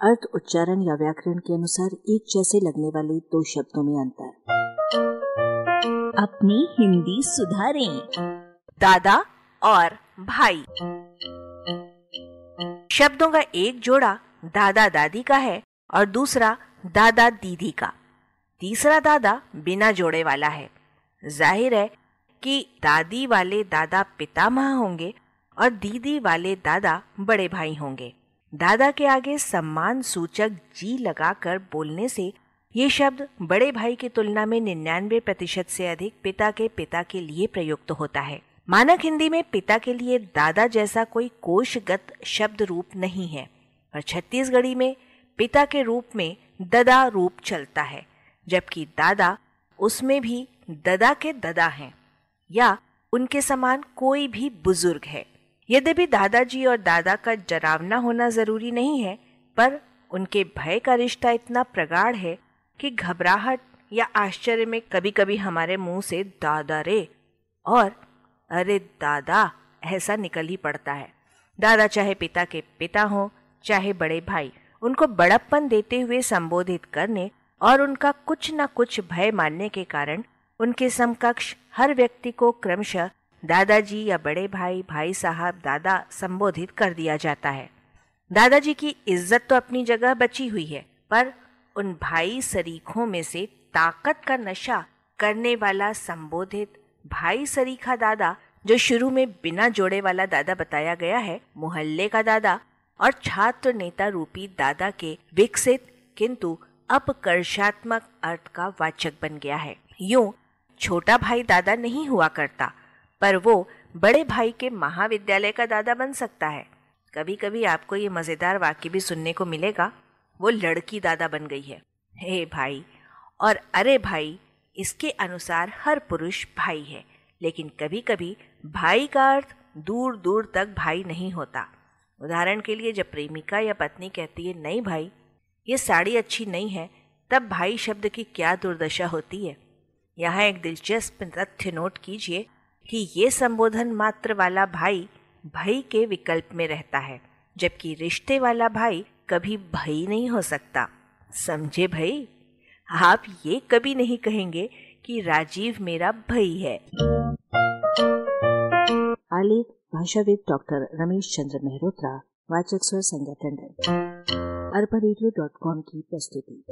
अर्थ, उच्चारण या व्याकरण के अनुसार एक जैसे लगने वाले दो शब्दों में अंतर अपनी हिंदी सुधारें, दादा और भाई। शब्दों का एक जोड़ा दादा दादी का है और दूसरा दादा दीदी का। तीसरा दादा बिना जोड़े वाला है। ज़ाहिर है कि दादी वाले दादा पितामह होंगे और दीदी वाले दादा बड़े भाई होंगे। दादा के आगे सम्मान सूचक जी लगाकर बोलने से ये शब्द बड़े भाई की तुलना में निन्यानवे प्रतिशत से अधिक पिता के पिता के लिए प्रयुक्त होता है। मानक हिंदी में पिता के लिए दादा जैसा कोई कोशगत शब्द रूप नहीं है और छत्तीसगढ़ी में पिता के रूप में ददा रूप चलता है, जबकि दादा उसमें भी ददा के ददा हैं या उनके समान कोई भी बुज़ुर्ग है। यद्यपि दादाजी और दादा का जरावना होना ज़रूरी नहीं है, पर उनके भय का रिश्ता इतना प्रगाढ़ है कि घबराहट या आश्चर्य में कभी कभी हमारे मुँह से दादा रे और अरे दादा, ऐसा निकल ही पड़ता है। दादा चाहे पिता के पिता हो, चाहे बड़े भाई, उनको बड़प्पन देते हुए संबोधित करने और उनका कुछ न कुछ भय मानने के कारण उनके समकक्ष हर व्यक्ति को क्रमशः दादाजी या बड़े भाई भाई साहब, दादा संबोधित कर दिया जाता है। दादाजी की इज़्ज़त तो अपनी जगह बची हुई है, पर उन भाई सरीखों में से ताकत का नशा करने वाला संबोधित भाई सरीखा दादा, जो शुरू में बिना जोड़े वाला दादा बताया गया है, मोहल्ले का दादा और छात्र नेता रूपी दादा के विकसित, किंतु अपकर्षात्मक अर्थ का वाचक बन गया है। यूँ छोटा भाई दादा नहीं हुआ करता पर वो बड़े भाई के महाविद्यालय का दादा बन सकता है। कभी कभी आपको ये मज़ेदार वाक्य भी सुनने को मिलेगा। वो लड़की दादा बन गई है। हे भाई, और अरे भाई, इसके अनुसार हर पुरुष भाई है, लेकिन कभी कभी भाई का अर्थ दूर दूर तक भाई नहीं होता। उदाहरण के लिए जब प्रेमिका या पत्नी कहती है, नहीं भाई, ये साड़ी अच्छी नहीं है, तब भाई शब्द की क्या दुर्दशा होती है? यहाँ एक दिलचस्प तथ्य नोट कीजिए। कि ये संबोधन मात्र वाला भाई भाई के विकल्प में रहता है, जबकि रिश्ते वाला भाई कभी भाई नहीं हो सकता। समझे भाई? आप ये कभी नहीं कहेंगे कि राजीव मेरा भाई है। आलेख भाषाविद डॉक्टर रमेश चंद्र मेहरोत्रा, वाचक स्वर संज्ञा टंडन। अरबा की प्रस्तुति।